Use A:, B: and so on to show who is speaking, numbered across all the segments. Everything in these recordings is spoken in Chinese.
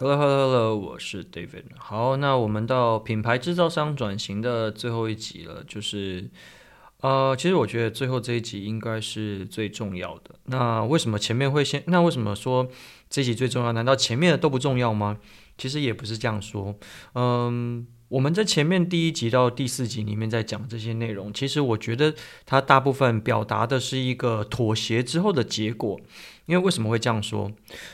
A: Hello，Hello，Hello，我是 David。好，那我们到品牌制造商转型的最后一集了，就是，呃，其实我觉得最后这一集应该是最重要的。那为什么前面会先？那为什么说这一集最重要？难道前面的都不重要吗？其实也不是这样说。嗯，我们在前面第一集到第四集里面在讲这些内容，其实我觉得它大部分表达的是一个妥协之后的结果。因为为什么会这样说？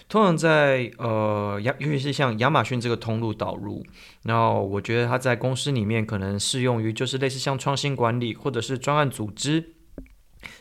A: 通常在呃亚，尤其是像亚马逊这个通路导入，然后我觉得它在公司里面可能适用于就是类似像创新管理或者是专案组织，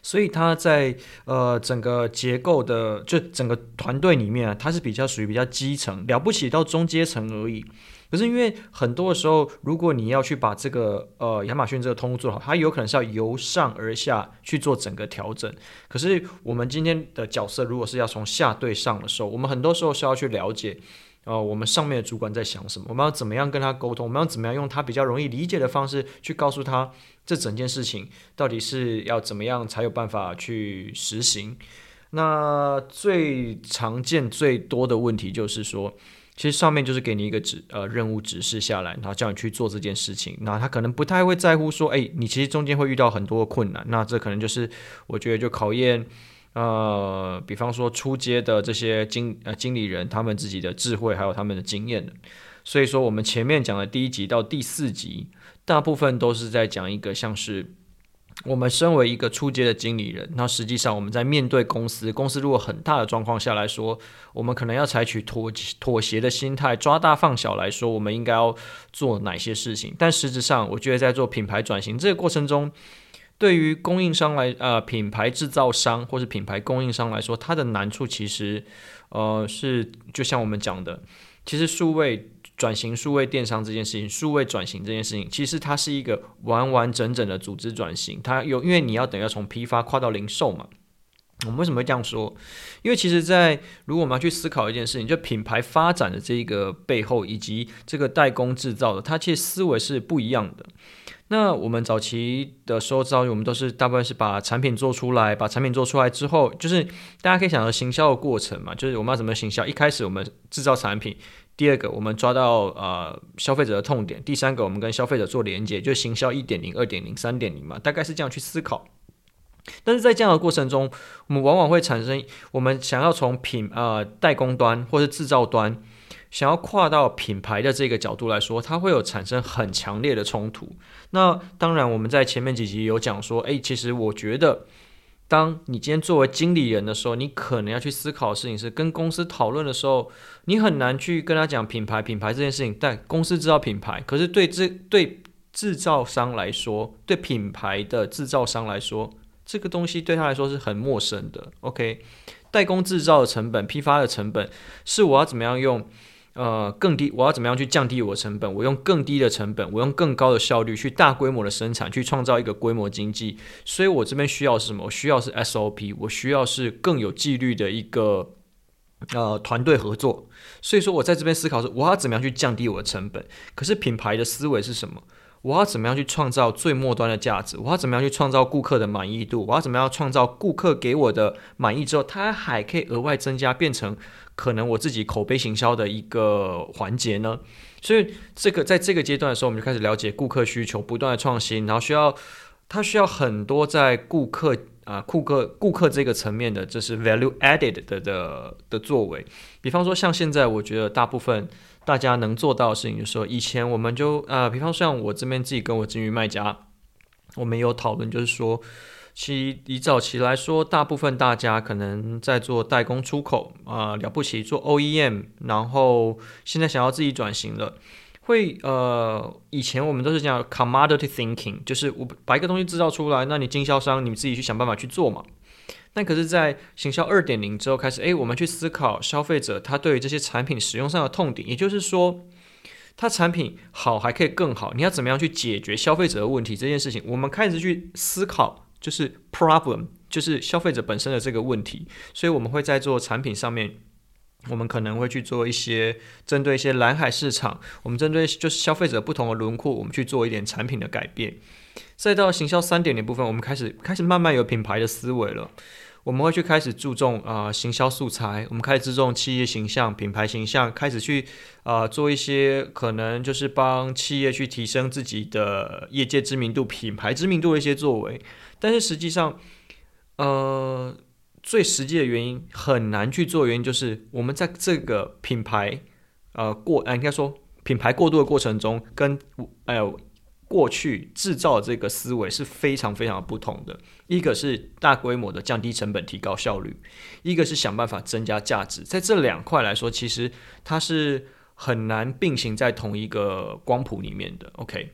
A: 所以它在呃整个结构的就整个团队里面啊，它是比较属于比较基层，了不起到中阶层而已。可是因为很多的时候，如果你要去把这个呃亚马逊这个通路做好，它有可能是要由上而下去做整个调整。可是我们今天的角色，如果是要从下对上的时候，我们很多时候是要去了解，呃，我们上面的主管在想什么，我们要怎么样跟他沟通，我们要怎么样用他比较容易理解的方式去告诉他这整件事情到底是要怎么样才有办法去实行。那最常见最多的问题就是说。其实上面就是给你一个指呃任务指示下来，然后叫你去做这件事情。那他可能不太会在乎说，哎，你其实中间会遇到很多困难。那这可能就是我觉得就考验呃，比方说初阶的这些经呃经理人他们自己的智慧还有他们的经验的。所以说我们前面讲的第一集到第四集，大部分都是在讲一个像是。我们身为一个初阶的经理人，那实际上我们在面对公司，公司如果很大的状况下来说，我们可能要采取妥妥协的心态，抓大放小来说，我们应该要做哪些事情？但实质上，我觉得在做品牌转型这个过程中，对于供应商来，呃，品牌制造商或是品牌供应商来说，它的难处其实，呃，是就像我们讲的，其实数位。转型数位电商这件事情，数位转型这件事情，其实它是一个完完整整的组织转型。它有，因为你要等要从批发跨到零售嘛。我们为什么会这样说？因为其实，在如果我们要去思考一件事情，就品牌发展的这一个背后，以及这个代工制造的，它其实思维是不一样的。那我们早期的时候，知道我们都是大部分是把产品做出来，把产品做出来之后，就是大家可以想到行销的过程嘛，就是我们要怎么行销？一开始我们制造产品。第二个，我们抓到呃消费者的痛点；第三个，我们跟消费者做连接，就行销一点零、二点零、三点零嘛，大概是这样去思考。但是在这样的过程中，我们往往会产生，我们想要从品呃代工端或是制造端，想要跨到品牌的这个角度来说，它会有产生很强烈的冲突。那当然，我们在前面几集有讲说，诶，其实我觉得。当你今天作为经理人的时候，你可能要去思考的事情是跟公司讨论的时候，你很难去跟他讲品牌品牌这件事情。但公司知道品牌，可是对这对制造商来说，对品牌的制造商来说，这个东西对他来说是很陌生的。OK，代工制造的成本、批发的成本，是我要怎么样用？呃，更低，我要怎么样去降低我的成本？我用更低的成本，我用更高的效率去大规模的生产，去创造一个规模经济。所以我这边需要是什么？我需要是 SOP，我需要是更有纪律的一个呃团队合作。所以说我在这边思考是，我要怎么样去降低我的成本？可是品牌的思维是什么？我要怎么样去创造最末端的价值？我要怎么样去创造顾客的满意度？我要怎么样创造顾客给我的满意之后，他还可以额外增加，变成。可能我自己口碑行销的一个环节呢，所以这个在这个阶段的时候，我们就开始了解顾客需求，不断的创新，然后需要它需要很多在顾客啊顾客顾客这个层面的，这是 value added 的的的作为。比方说，像现在我觉得大部分大家能做到的事情，就是说以前我们就啊，比方像我这边自己跟我经营卖家，我们有讨论，就是说。其以早期来说，大部分大家可能在做代工出口啊、呃，了不起做 OEM，然后现在想要自己转型了，会呃，以前我们都是讲 commodity thinking，就是我把一个东西制造出来，那你经销商你自己去想办法去做嘛。那可是，在行销二点零之后开始，诶，我们去思考消费者他对于这些产品使用上的痛点，也就是说，他产品好还可以更好，你要怎么样去解决消费者的问题这件事情，我们开始去思考。就是 problem，就是消费者本身的这个问题，所以我们会在做产品上面，我们可能会去做一些针对一些蓝海市场，我们针对就是消费者不同的轮廓，我们去做一点产品的改变。再到行销三点零部分，我们开始开始慢慢有品牌的思维了。我们会去开始注重啊、行销素材，我们开始注重企业形象、品牌形象，开始去啊、做一些可能就是帮企业去提升自己的业界知名度、品牌知名度的一些作为。但是实际上，呃，最实际的原因很难去做，原因就是我们在这个品牌呃过，呃，应该说品牌过渡的过程中，跟哎呦。过去制造这个思维是非常非常不同的，一个是大规模的降低成本、提高效率，一个是想办法增加价值。在这两块来说，其实它是很难并行在同一个光谱里面的。OK，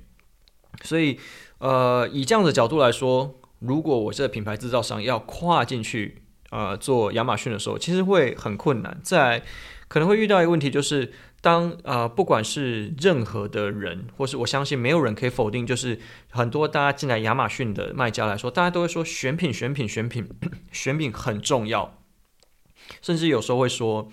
A: 所以呃，以这样的角度来说，如果我这个品牌制造商要跨进去呃做亚马逊的时候，其实会很困难。在可能会遇到一个问题就是。当呃，不管是任何的人，或是我相信没有人可以否定，就是很多大家进来亚马逊的卖家来说，大家都会说选品、选品、选品，选品很重要，甚至有时候会说，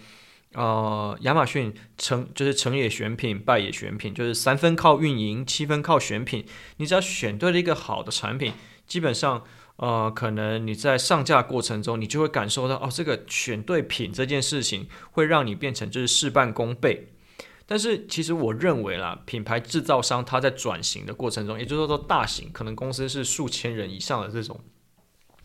A: 呃，亚马逊成就是成也选品，败也选品，就是三分靠运营，七分靠选品。你只要选对了一个好的产品，基本上。呃，可能你在上架过程中，你就会感受到哦，这个选对品这件事情会让你变成就是事半功倍。但是其实我认为啦，品牌制造商他在转型的过程中，也就是说大型可能公司是数千人以上的这种，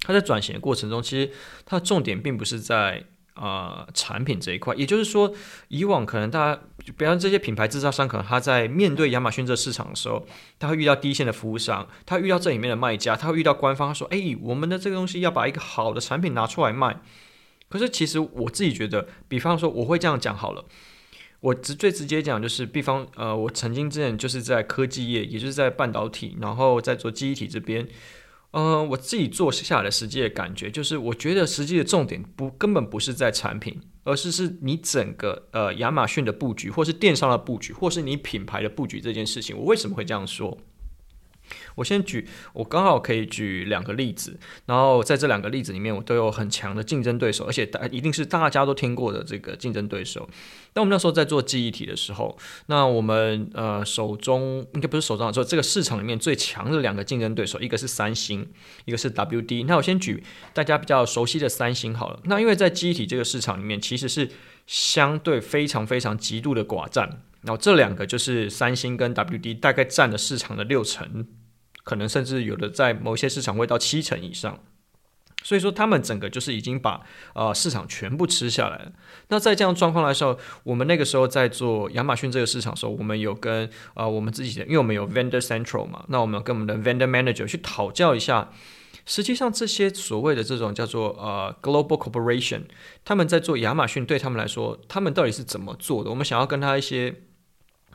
A: 他在转型的过程中，其实它的重点并不是在。呃，产品这一块，也就是说，以往可能大家，比方这些品牌制造商，可能他在面对亚马逊这市场的时候，他会遇到第一线的服务商，他遇到这里面的卖家，他会遇到官方，说：“哎，我们的这个东西要把一个好的产品拿出来卖。”可是其实我自己觉得，比方说，我会这样讲好了，我直最直接讲就是，比方呃，我曾经之前就是在科技业，也就是在半导体，然后在做记忆体这边。呃，我自己做下来实际的感觉就是，我觉得实际的重点不根本不是在产品，而是是你整个呃亚马逊的布局，或是电商的布局，或是你品牌的布局这件事情。我为什么会这样说？我先举，我刚好可以举两个例子，然后在这两个例子里面，我都有很强的竞争对手，而且大一定是大家都听过的这个竞争对手。那我们那时候在做记忆体的时候，那我们呃手中应该不是手中，说这个市场里面最强的两个竞争对手，一个是三星，一个是 WD。那我先举大家比较熟悉的三星好了。那因为在记忆体这个市场里面，其实是相对非常非常极度的寡占。然后这两个就是三星跟 WD，大概占了市场的六成，可能甚至有的在某些市场会到七成以上。所以说他们整个就是已经把呃市场全部吃下来了。那在这样状况来说，我们那个时候在做亚马逊这个市场的时候，我们有跟呃我们自己的，因为我们有 Vendor Central 嘛，那我们跟我们的 Vendor Manager 去讨教一下。实际上，这些所谓的这种叫做呃 global corporation，他们在做亚马逊，对他们来说，他们到底是怎么做的？我们想要跟他一些。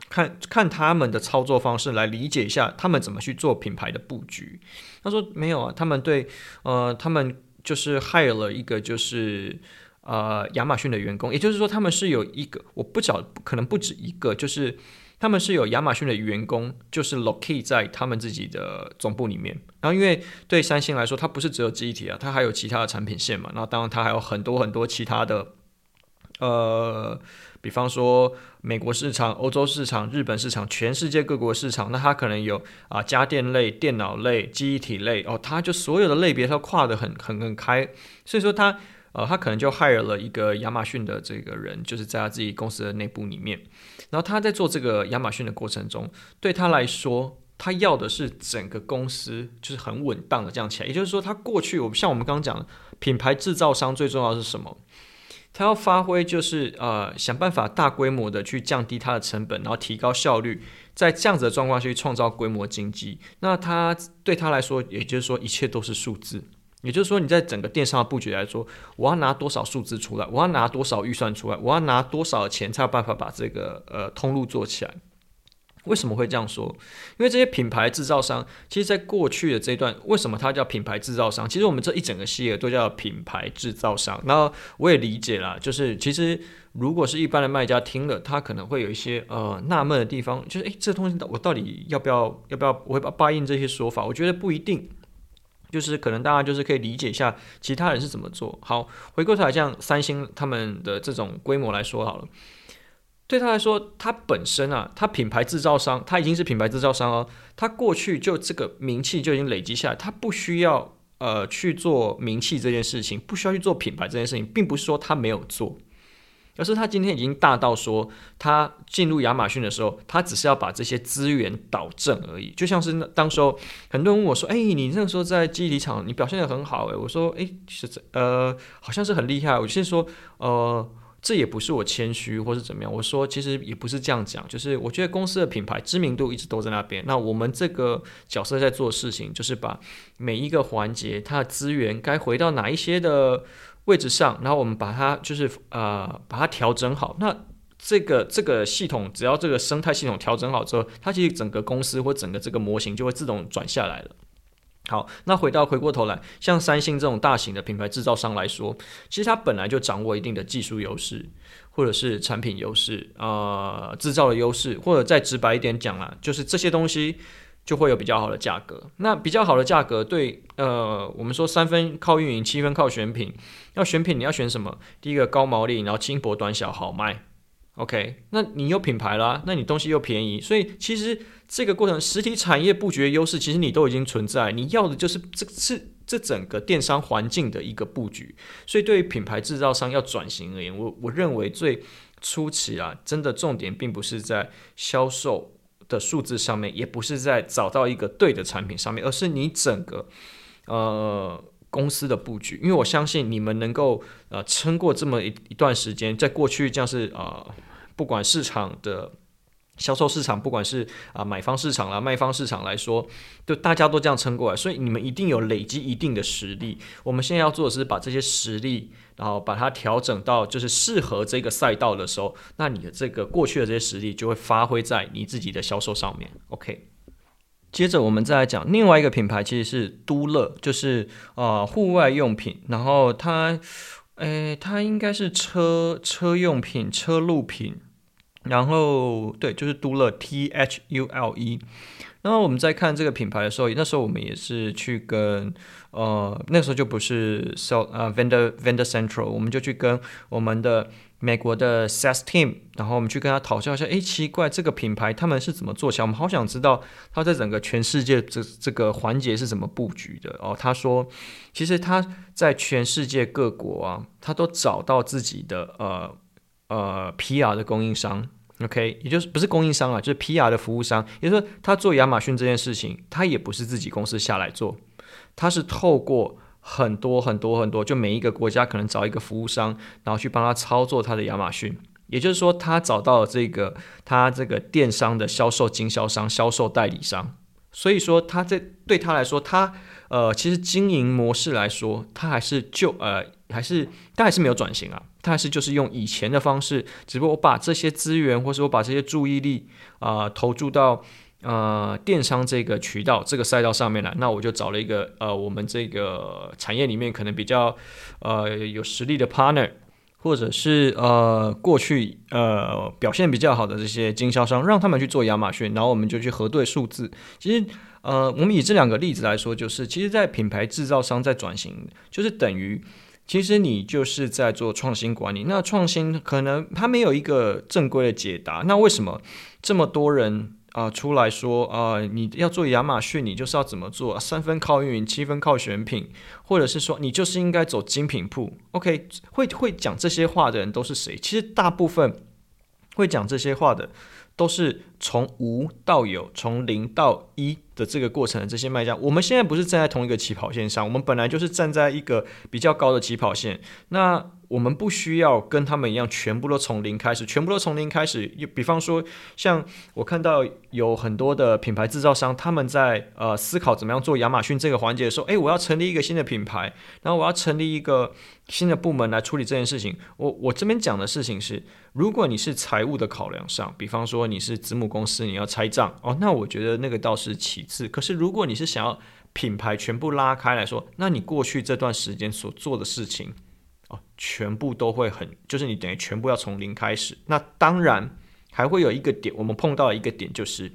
A: 看看他们的操作方式来理解一下他们怎么去做品牌的布局。他说没有啊，他们对呃，他们就是 hire 了一个就是呃亚马逊的员工，也就是说他们是有一个我不晓可能不止一个，就是他们是有亚马逊的员工，就是 locate 在他们自己的总部里面。然后因为对三星来说，它不是只有记忆体啊，它还有其他的产品线嘛。然后当然它还有很多很多其他的呃。比方说美国市场、欧洲市场、日本市场、全世界各国市场，那它可能有啊、家电类、电脑类、记忆体类哦，它就所有的类别它跨得很很很开，所以说它呃他可能就 hire 了一个亚马逊的这个人，就是在他自己公司的内部里面，然后他在做这个亚马逊的过程中，对他来说，他要的是整个公司就是很稳当的这样起来，也就是说，他过去我们像我们刚刚讲品牌制造商最重要的是什么？他要发挥就是呃想办法大规模的去降低它的成本，然后提高效率，在这样子的状况下去创造规模经济。那他对他来说，也就是说一切都是数字。也就是说，你在整个电商的布局来说，我要拿多少数字出来，我要拿多少预算出来，我要拿多少钱才有办法把这个呃通路做起来。为什么会这样说？因为这些品牌制造商，其实，在过去的这一段，为什么它叫品牌制造商？其实我们这一整个系列都叫品牌制造商。然后我也理解了，就是其实如果是一般的卖家听了，他可能会有一些呃纳闷的地方，就是诶，这东西我到底要不要要不要？我会把答应这些说法，我觉得不一定。就是可能大家就是可以理解一下其他人是怎么做。好，回过头来，像三星他们的这种规模来说好了。对他来说，他本身啊，他品牌制造商，他已经是品牌制造商哦。他过去就这个名气就已经累积下来，他不需要呃去做名气这件事情，不需要去做品牌这件事情，并不是说他没有做。而是他今天已经大到说，他进入亚马逊的时候，他只是要把这些资源导正而已。就像是那当时候很多人问我说：“哎，你那个时候在记忆体厂，你表现得很好。”哎，我说：“哎，是呃，好像是很厉害。”我就是说，呃，这也不是我谦虚或是怎么样。我说，其实也不是这样讲，就是我觉得公司的品牌知名度一直都在那边。那我们这个角色在做事情，就是把每一个环节它的资源该回到哪一些的。位置上，然后我们把它就是呃把它调整好。那这个这个系统，只要这个生态系统调整好之后，它其实整个公司或整个这个模型就会自动转下来了。好，那回到回过头来，像三星这种大型的品牌制造商来说，其实它本来就掌握一定的技术优势，或者是产品优势，呃，制造的优势，或者再直白一点讲啦，就是这些东西。就会有比较好的价格。那比较好的价格对，呃，我们说三分靠运营，七分靠选品。要选品，你要选什么？第一个高毛利，然后轻薄短小，好卖。OK，那你有品牌啦，那你东西又便宜，所以其实这个过程，实体产业布局的优势，其实你都已经存在。你要的就是这是这整个电商环境的一个布局。所以对于品牌制造商要转型而言，我我认为最初期啊，真的重点并不是在销售。的数字上面，也不是在找到一个对的产品上面，而是你整个呃公司的布局。因为我相信你们能够呃撑过这么一一段时间，在过去像是、呃，不管市场的。销售市场，不管是啊买方市场啦、卖方市场来说，就大家都这样撑过来，所以你们一定有累积一定的实力。我们现在要做的是把这些实力，然后把它调整到就是适合这个赛道的时候，那你的这个过去的这些实力就会发挥在你自己的销售上面。OK，接着我们再来讲另外一个品牌，其实是都乐，就是啊户外用品，然后它，诶，它应该是车车用品、车路品。然后对，就是都乐 T H U L E。那么我们在看这个品牌的时候，那时候我们也是去跟呃，那时候就不是 sell 呃 vendor vendor central，我们就去跟我们的美国的 sales team，然后我们去跟他讨教一下，哎，奇怪，这个品牌他们是怎么做起来？我们好想知道他在整个全世界这这个环节是怎么布局的哦。他说，其实他在全世界各国啊，他都找到自己的呃。呃，PR 的供应商，OK，也就是不是供应商啊，就是 PR 的服务商。也就是说，他做亚马逊这件事情，他也不是自己公司下来做，他是透过很多很多很多，就每一个国家可能找一个服务商，然后去帮他操作他的亚马逊。也就是说，他找到了这个他这个电商的销售经销商、销售代理商。所以说，他这对他来说，他呃，其实经营模式来说，他还是就呃，还是他还是没有转型啊。他还是就是用以前的方式，只不过我把这些资源，或者我把这些注意力啊、投注到呃电商这个渠道、这个赛道上面来。那我就找了一个呃我们这个产业里面可能比较呃有实力的 partner，或者是呃过去呃表现比较好的这些经销商，让他们去做亚马逊，然后我们就去核对数字。其实呃我们以这两个例子来说，就是其实在品牌制造商在转型，就是等于。其实你就是在做创新管理，那创新可能它没有一个正规的解答。那为什么这么多人啊、出来说啊、你要做亚马逊，你就是要怎么做？三分靠运营，七分靠选品，或者是说你就是应该走精品铺？OK，会会讲这些话的人都是谁？其实大部分会讲这些话的。都是从无到有，从零到一的这个过程这些卖家，我们现在不是站在同一个起跑线上，我们本来就是站在一个比较高的起跑线。那我们不需要跟他们一样，全部都从零开始，全部都从零开始。又比方说，像我看到有很多的品牌制造商，他们在呃思考怎么样做亚马逊这个环节的时候，诶，我要成立一个新的品牌，然后我要成立一个新的部门来处理这件事情。我我这边讲的事情是，如果你是财务的考量上，比方说你是子母公司，你要拆账哦，那我觉得那个倒是其次。可是如果你是想要品牌全部拉开来说，那你过去这段时间所做的事情。全部都会很，就是你等于全部要从零开始。那当然还会有一个点，我们碰到一个点就是，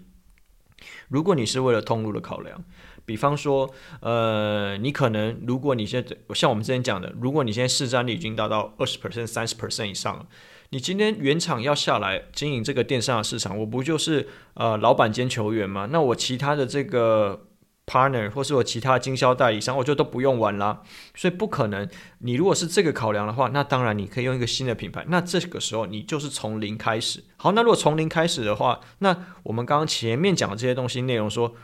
A: 如果你是为了通路的考量，比方说，呃，你可能如果你现在像我们之前讲的，如果你现在市占率已经达到二十 percent、三十 percent 以上了，你今天原厂要下来经营这个电商的市场，我不就是呃老板兼球员吗？那我其他的这个。Partner 或是我其他经销代理商，我就都不用玩啦。所以不可能。你如果是这个考量的话，那当然你可以用一个新的品牌。那这个时候你就是从零开始。好，那如果从零开始的话，那我们刚刚前面讲的这些东西内容说，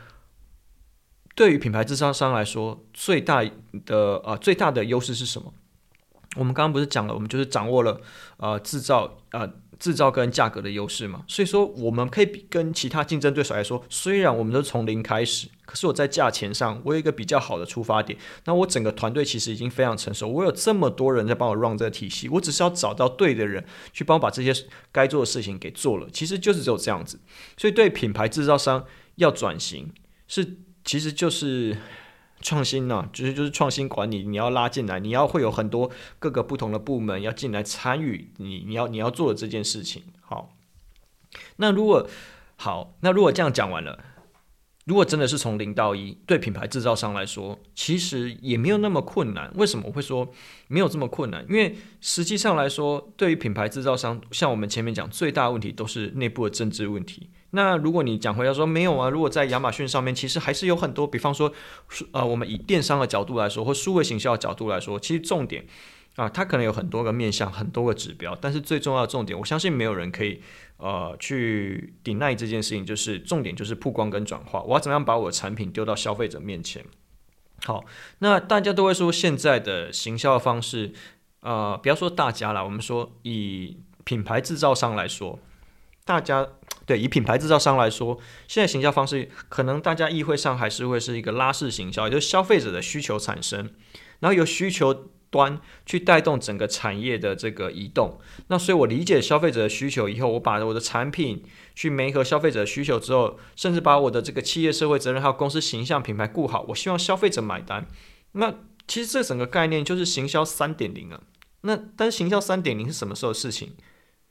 A: 对于品牌制造商来说，最大的呃最大的优势是什么？我们刚刚不是讲了，我们就是掌握了呃制造呃。制造跟价格的优势嘛，所以说我们可以比跟其他竞争对手来说，虽然我们都从零开始，可是我在价钱上我有一个比较好的出发点。那我整个团队其实已经非常成熟，我有这么多人在帮我 run 这个体系，我只是要找到对的人去帮我把这些该做的事情给做了。其实就是只有这样子。所以对品牌制造商要转型，是其实就是。创新呢、啊，就是就是创新管理，你要拉进来，你要会有很多各个不同的部门要进来参与你你要你要做的这件事情。好，那如果好，那如果这样讲完了，如果真的是从零到一，对品牌制造商来说，其实也没有那么困难。为什么我会说没有这么困难？因为实际上来说，对于品牌制造商，像我们前面讲，最大问题都是内部的政治问题。那如果你讲回来说没有啊，如果在亚马逊上面，其实还是有很多，比方说，呃，我们以电商的角度来说，或数位行销的角度来说，其实重点啊，它可能有很多个面向，很多个指标，但是最重要的重点，我相信没有人可以呃去抵赖这件事情，就是重点就是曝光跟转化，我要怎么样把我的产品丢到消费者面前？好，那大家都会说现在的行销方式，呃，不要说大家啦，我们说以品牌制造商来说，大家。对，以品牌制造商来说，现在行销方式可能大家意会上还是会是一个拉式行销，也就是消费者的需求产生，然后由需求端去带动整个产业的这个移动。那所以我理解消费者的需求以后，我把我的产品去媒合消费者的需求之后，甚至把我的这个企业社会责任还有公司形象品牌顾好，我希望消费者买单。那其实这整个概念就是行销三点零啊。那但是行销三点零是什么时候的事情？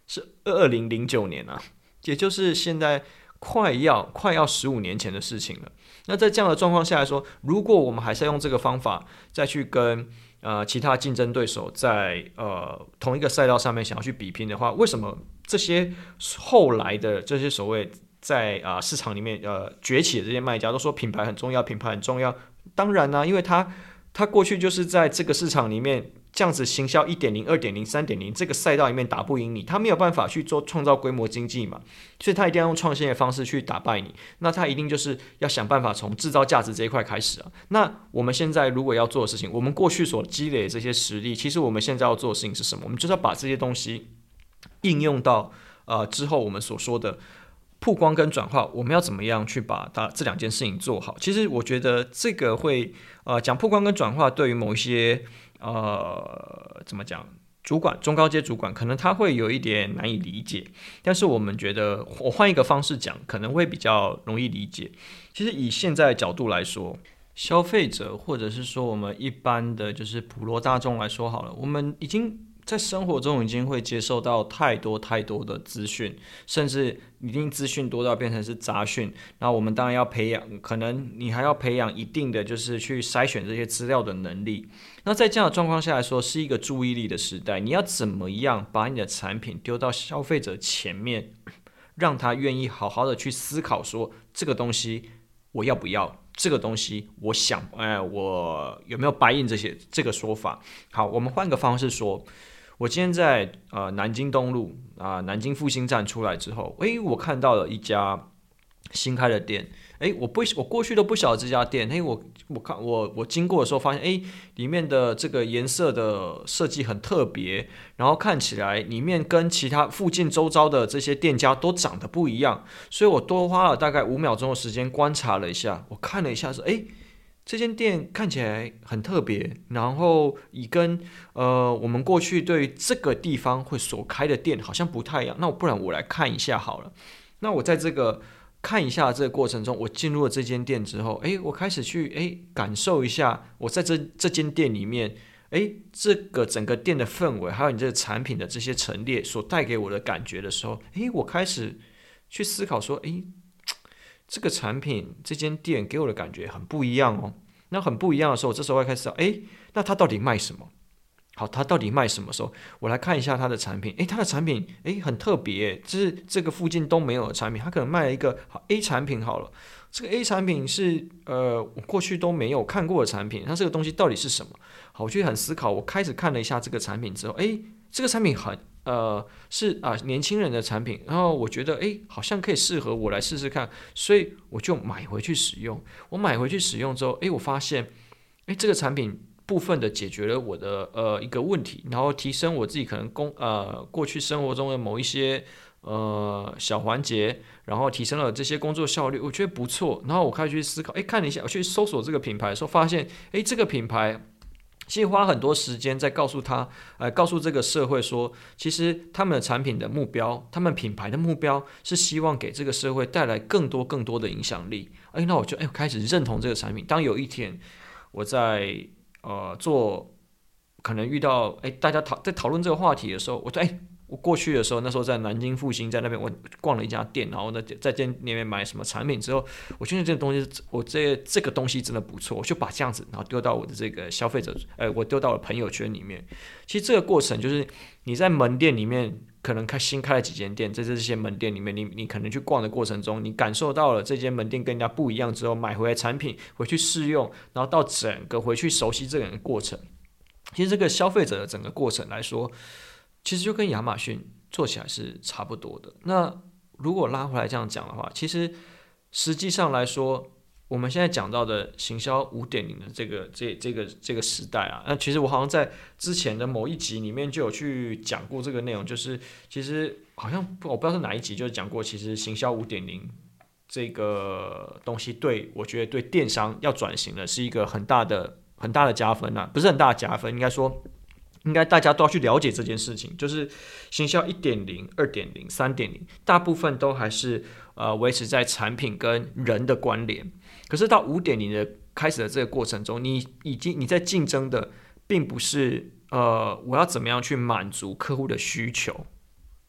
A: 是二零零九年啊。也就是现在快要快要十五年前的事情了。那在这样的状况下来说，如果我们还是要用这个方法再去跟呃其他竞争对手在呃同一个赛道上面想要去比拼的话，为什么这些后来的这些所谓在啊、市场里面呃崛起的这些卖家都说品牌很重要，品牌很重要？当然呢、因为他他过去就是在这个市场里面。这样子行销一点零、二点零、三点零这个赛道里面打不赢你，他没有办法去做创造规模经济嘛，所以他一定要用创新的方式去打败你。那他一定就是要想办法从制造价值这一块开始啊。那我们现在如果要做的事情，我们过去所积累这些实力，其实我们现在要做的事情是什么？我们就是要把这些东西应用到呃之后我们所说的曝光跟转化，我们要怎么样去把它这两件事情做好？其实我觉得这个会呃讲曝光跟转化对于某一些。呃，怎么讲？主管、中高阶主管可能他会有一点难以理解，但是我们觉得，我换一个方式讲，可能会比较容易理解。其实以现在角度来说，消费者或者是说我们一般的就是普罗大众来说好了，我们已经。在生活中已经会接受到太多太多的资讯，甚至已经资讯多到变成是杂讯。那我们当然要培养，可能你还要培养一定的就是去筛选这些资料的能力。那在这样的状况下来说，是一个注意力的时代。你要怎么样把你的产品丢到消费者前面，让他愿意好好的去思考说这个东西我要不要？这个东西我想，哎，我有没有 buy in 这些这个说法？好，我们换个方式说。我今天在呃南京东路啊、南京复兴站出来之后，诶，我看到了一家新开的店，诶，我不我过去都不晓得这家店，诶，我我看我我经过的时候发现，诶，里面的这个颜色的设计很特别，然后看起来里面跟其他附近周遭的这些店家都长得不一样，所以我多花了大概五秒钟的时间观察了一下，我看了一下说，诶。这间店看起来很特别，然后也跟呃我们过去对这个地方会所开的店好像不太一样。那我不然我来看一下好了。那我在这个看一下这个过程中，我进入了这间店之后，诶，我开始去诶感受一下我在这这间店里面，诶这个整个店的氛围，还有你这个产品的这些陈列所带给我的感觉的时候，诶，我开始去思考说，诶。这个产品这间店给我的感觉很不一样哦。那很不一样的时候，这时候会开始想，哎，那它到底卖什么？好，他到底卖什么时候？我来看一下他的产品。诶，他的产品诶很特别，就是这个附近都没有的产品。他可能卖了一个好 A 产品好了，这个 A 产品是呃我过去都没有看过的产品。那这个东西到底是什么？好，我就很思考。我开始看了一下这个产品之后，诶，这个产品很呃是啊、年轻人的产品，然后我觉得诶好像可以适合我来试试看，所以我就买回去使用。我买回去使用之后，诶，我发现诶这个产品。部分的解决了我的呃一个问题，然后提升我自己可能工呃过去生活中的某一些呃小环节，然后提升了这些工作效率，我觉得不错。然后我开始去思考，诶，看了一下，我去搜索这个品牌的时候，发现，诶，这个品牌其实花很多时间在告诉他，呃，告诉这个社会说，其实他们的产品的目标，他们品牌的目标是希望给这个社会带来更多更多的影响力。哎，那我就诶开始认同这个产品。当有一天我在呃，做可能遇到哎，大家讨在讨论这个话题的时候，我说哎，我过去的时候，那时候在南京复兴，在那边我逛了一家店，然后呢，在店里面买什么产品之后，我觉得这个东西，我这这个东西真的不错，我就把这样子，然后丢到我的这个消费者，哎，我丢到了朋友圈里面。其实这个过程就是你在门店里面。可能开新开了几间店，在这些门店里面，你你可能去逛的过程中，你感受到了这间门店跟人家不一样之后，买回来产品回去试用，然后到整个回去熟悉这个过程，其实这个消费者的整个过程来说，其实就跟亚马逊做起来是差不多的。那如果拉回来这样讲的话，其实实际上来说。我们现在讲到的行销五点零的这个这这个这个时代啊，那其实我好像在之前的某一集里面就有去讲过这个内容，就是其实好像我不知道是哪一集，就是讲过，其实行销五点零这个东西对我觉得对电商要转型的是一个很大的很大的加分啊，不是很大的加分，应该说。应该大家都要去了解这件事情，就是行销一点零、二点零、三点零，大部分都还是呃维持在产品跟人的关联。可是到五点零的开始的这个过程中，你已经你在竞争的并不是呃我要怎么样去满足客户的需求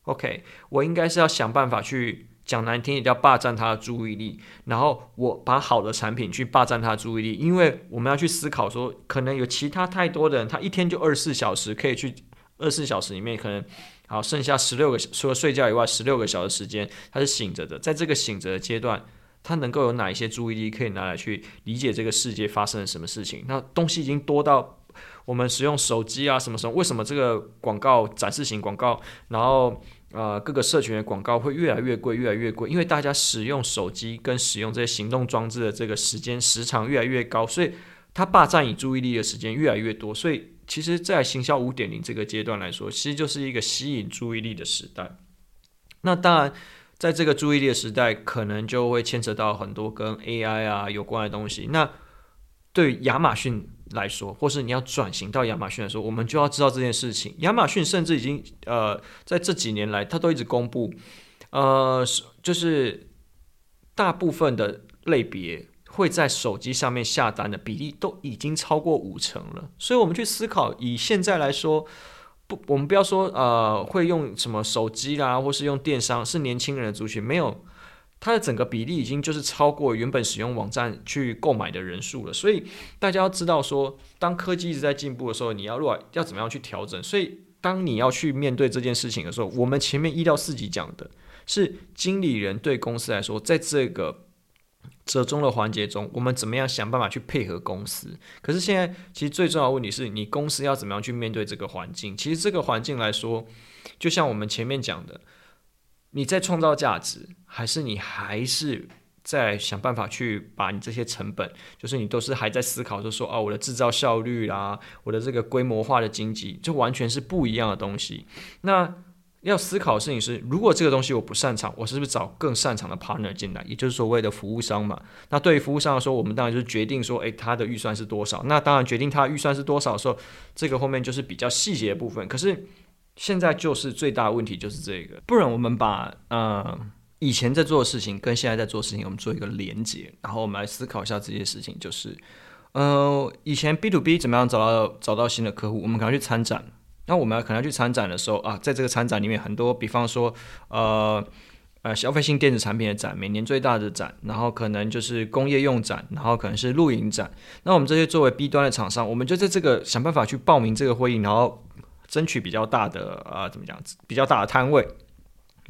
A: ，OK，我应该是要想办法去。讲难听，也叫霸占他的注意力，然后我把好的产品去霸占他的注意力，因为我们要去思考说，可能有其他太多的人，他一天就二十四小时可以去，二十四小时里面可能好剩下十六个，除了睡觉以外，十六个小时时间他是醒着的，在这个醒着的阶段，他能够有哪一些注意力可以拿来去理解这个世界发生了什么事情？那东西已经多到我们使用手机啊什么什么，为什么这个广告展示型广告，然后。呃，各个社群的广告会越来越贵，越来越贵，因为大家使用手机跟使用这些行动装置的这个时间时长越来越高，所以它霸占你注意力的时间越来越多。所以，其实，在行销五点零这个阶段来说，其实就是一个吸引注意力的时代。那当然，在这个注意力的时代，可能就会牵扯到很多跟 AI 啊有关的东西。那对亚马逊来说，或是你要转型到亚马逊来说，我们就要知道这件事情。亚马逊甚至已经呃，在这几年来，它都一直公布，呃，就是大部分的类别会在手机上面下单的比例都已经超过五成了。所以，我们去思考，以现在来说，不，我们不要说呃，会用什么手机啦，或是用电商，是年轻人的族群没有。它的整个比例已经就是超过原本使用网站去购买的人数了，所以大家要知道说，当科技一直在进步的时候，你要如果要怎么样去调整？所以当你要去面对这件事情的时候，我们前面一到四集讲的是经理人对公司来说，在这个折中的环节中，我们怎么样想办法去配合公司？可是现在其实最重要的问题是你公司要怎么样去面对这个环境？其实这个环境来说，就像我们前面讲的。你在创造价值，还是你还是在想办法去把你这些成本，就是你都是还在思考，就说哦，我的制造效率啦，我的这个规模化的经济，就完全是不一样的东西。那要思考的事情是，如果这个东西我不擅长，我是不是找更擅长的 partner 进来，也就是所谓的服务商嘛？那对于服务商来说，我们当然就是决定说，诶，他的预算是多少？那当然决定他预算是多少的时候，这个后面就是比较细节的部分。可是。现在就是最大的问题就是这个，不然我们把呃以前在做的事情跟现在在做的事情，我们做一个连接，然后我们来思考一下这些事情，就是呃以前 B to B 怎么样找到找到新的客户，我们可能去参展，那我们可能去参展的时候啊，在这个参展里面很多，比方说呃呃消费性电子产品的展，每年最大的展，然后可能就是工业用展，然后可能是露营展。那我们这些作为 B 端的厂商，我们就在这个想办法去报名这个会议，然后争取比较大的啊、怎么讲，比较大的摊位，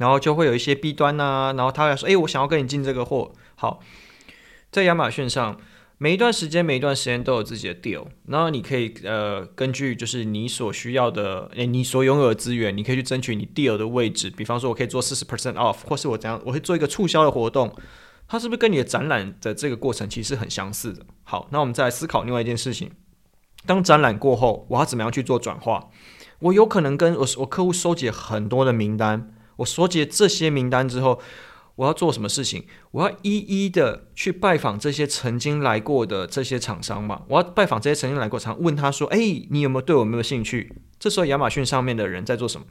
A: 然后就会有一些 B 端呐、然后他会说，哎，我想要跟你进这个货，好，在亚马逊上。每一段时间，每一段时间都有自己的 deal，然后你可以呃根据就是你所需要的，诶，你所拥有的资源，你可以去争取你 deal 的位置。比方说，我可以做四十 percent off，或是我怎样，我会做一个促销的活动。它是不是跟你的展览的这个过程其实很相似的？好，那我们再来思考另外一件事情：当展览过后，我要怎么样去做转化？我有可能跟我我客户收集很多的名单，我收集这些名单之后。我要做什么事情？我要一一的去拜访这些曾经来过的这些厂商嘛？我要拜访这些曾经来过厂，问他说：“哎，你有没有对我没有兴趣？”这时候亚马逊上面的人在做什么？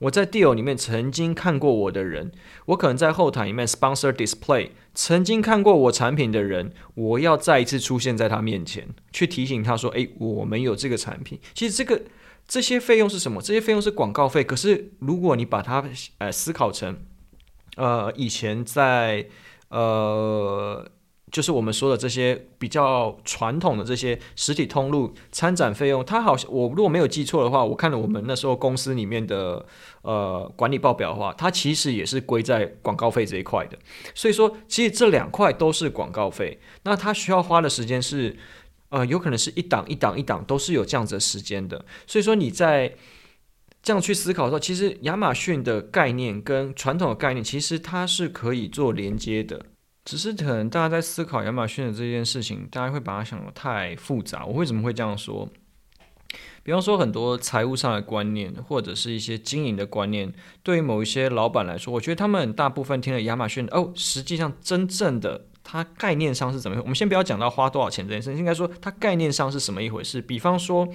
A: 我在 deal 里面曾经看过我的人，我可能在后台里面 sponsor display 曾经看过我产品的人，我要再一次出现在他面前，去提醒他说：“哎，我们有这个产品。”其实这个这些费用是什么？这些费用是广告费。可是如果你把它呃思考成呃，以前在呃，就是我们说的这些比较传统的这些实体通路参展费用，它好像我如果没有记错的话，我看了我们那时候公司里面的呃管理报表的话，它其实也是归在广告费这一块的。所以说，其实这两块都是广告费，那它需要花的时间是呃，有可能是一档一档一档都是有这样子的时间的。所以说你在。这样去思考的时候，其实亚马逊的概念跟传统的概念，其实它是可以做连接的。只是可能大家在思考亚马逊的这件事情，大家会把它想得太复杂。我为什么会这样说？比方说很多财务上的观念，或者是一些经营的观念，对于某一些老板来说，我觉得他们大部分听了亚马逊哦，实际上真正的它概念上是怎么样？我们先不要讲到花多少钱这件事，应该说它概念上是什么一回事。比方说。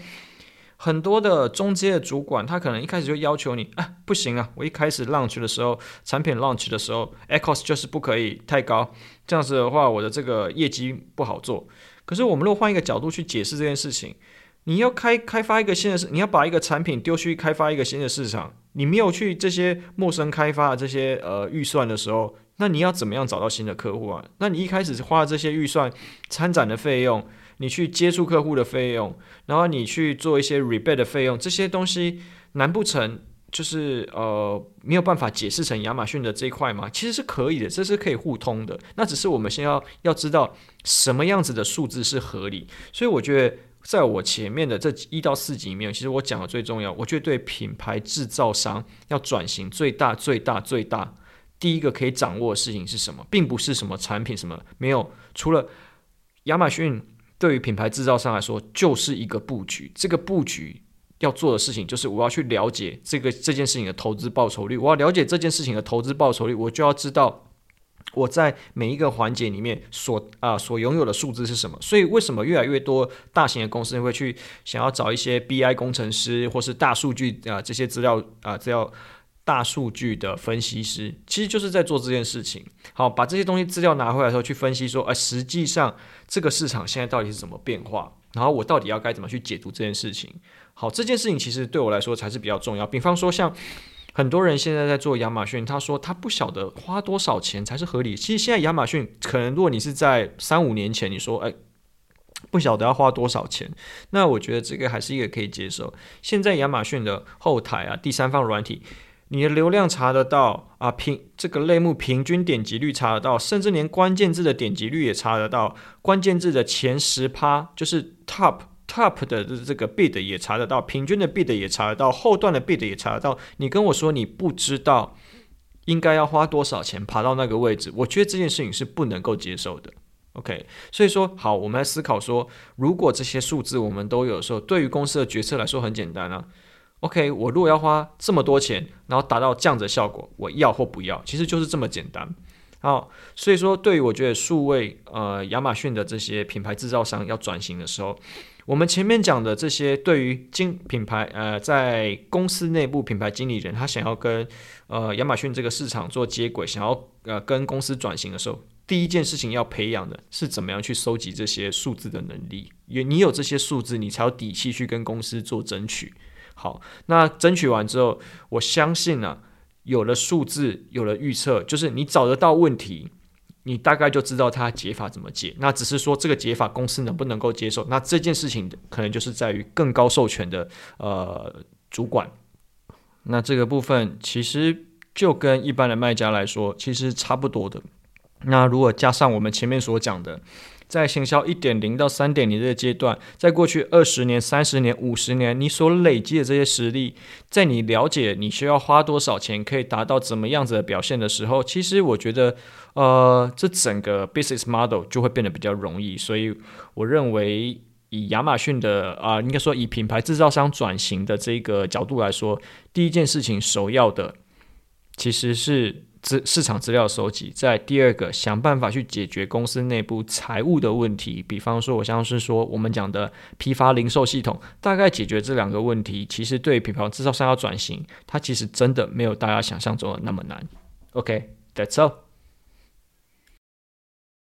A: 很多的中阶的主管，他可能一开始就要求你，啊，不行啊！我一开始 launch 的时候，产品 launch 的时候，ACoS 就是不可以太高，这样子的话，我的这个业绩不好做。可是我们如果换一个角度去解释这件事情，你要开开发一个新的市，你要把一个产品丢去开发一个新的市场，你没有去这些陌生开发的这些呃预算的时候，那你要怎么样找到新的客户啊？那你一开始花这些预算，参展的费用。你去接触客户的费用，然后你去做一些 rebate 的费用，这些东西难不成就是呃没有办法解释成亚马逊的这一块吗？其实是可以的，这是可以互通的。那只是我们先要要知道什么样子的数字是合理。所以我觉得在我前面的这一到四集里面，其实我讲的最重要，我觉得对品牌制造商要转型最大最大最大，第一个可以掌握的事情是什么，并不是什么产品什么没有，除了亚马逊。对于品牌制造商来说，就是一个布局。这个布局要做的事情，就是我要去了解这个这件事情的投资报酬率。我要了解这件事情的投资报酬率，我就要知道我在每一个环节里面所啊、所拥有的数字是什么。所以，为什么越来越多大型的公司会去想要找一些 BI 工程师，或是大数据啊、这些资料啊、呃、资料。大数据的分析师其实就是在做这件事情。好，把这些东西资料拿回来的时候，去分析说，哎，实际上这个市场现在到底是怎么变化？然后我到底要该怎么去解读这件事情？好，这件事情其实对我来说才是比较重要。比方说，像很多人现在在做亚马逊，他说他不晓得花多少钱才是合理。其实现在亚马逊可能，如果你是在三五年前，你说，哎，不晓得要花多少钱，那我觉得这个还是一个可以接受。现在亚马逊的后台啊，第三方软体。你的流量查得到啊，平这个类目平均点击率查得到，甚至连关键字的点击率也查得到，关键字的前十趴就是 top top 的这个 bid 也查得到，平均的 bid 也查得到，后段的 bid 也查得到。你跟我说你不知道应该要花多少钱爬到那个位置，我觉得这件事情是不能够接受的。OK，所以说好，我们来思考说，如果这些数字我们都有的时候，对于公司的决策来说很简单啊。OK，我如果要花这么多钱，然后达到这样的效果，我要或不要，其实就是这么简单。好，所以说对于我觉得数位呃亚马逊的这些品牌制造商要转型的时候，我们前面讲的这些对于经品牌呃在公司内部品牌经理人他想要跟呃亚马逊这个市场做接轨，想要呃跟公司转型的时候，第一件事情要培养的是怎么样去收集这些数字的能力。有你有这些数字，你才有底气去跟公司做争取。好，那争取完之后，我相信呢、有了数字，有了预测，就是你找得到问题，你大概就知道它解法怎么解。那只是说这个解法公司能不能够接受，那这件事情可能就是在于更高授权的呃主管。那这个部分其实就跟一般的卖家来说，其实差不多的。那如果加上我们前面所讲的，在行销一点零到三点零这个阶段，在过去二十年、三十年、五十年，你所累积的这些实力，在你了解你需要花多少钱可以达到怎么样子的表现的时候，其实我觉得，呃，这整个 business model 就会变得比较容易。所以，我认为以亚马逊的啊、应该说以品牌制造商转型的这个角度来说，第一件事情首要的其实是。资市场资料收集，在第二个想办法去解决公司内部财务的问题，比方说，我像是说我们讲的批发零售系统，大概解决这两个问题，其实对品牌制造商要转型，它其实真的没有大家想象中的那么难。OK，that's all。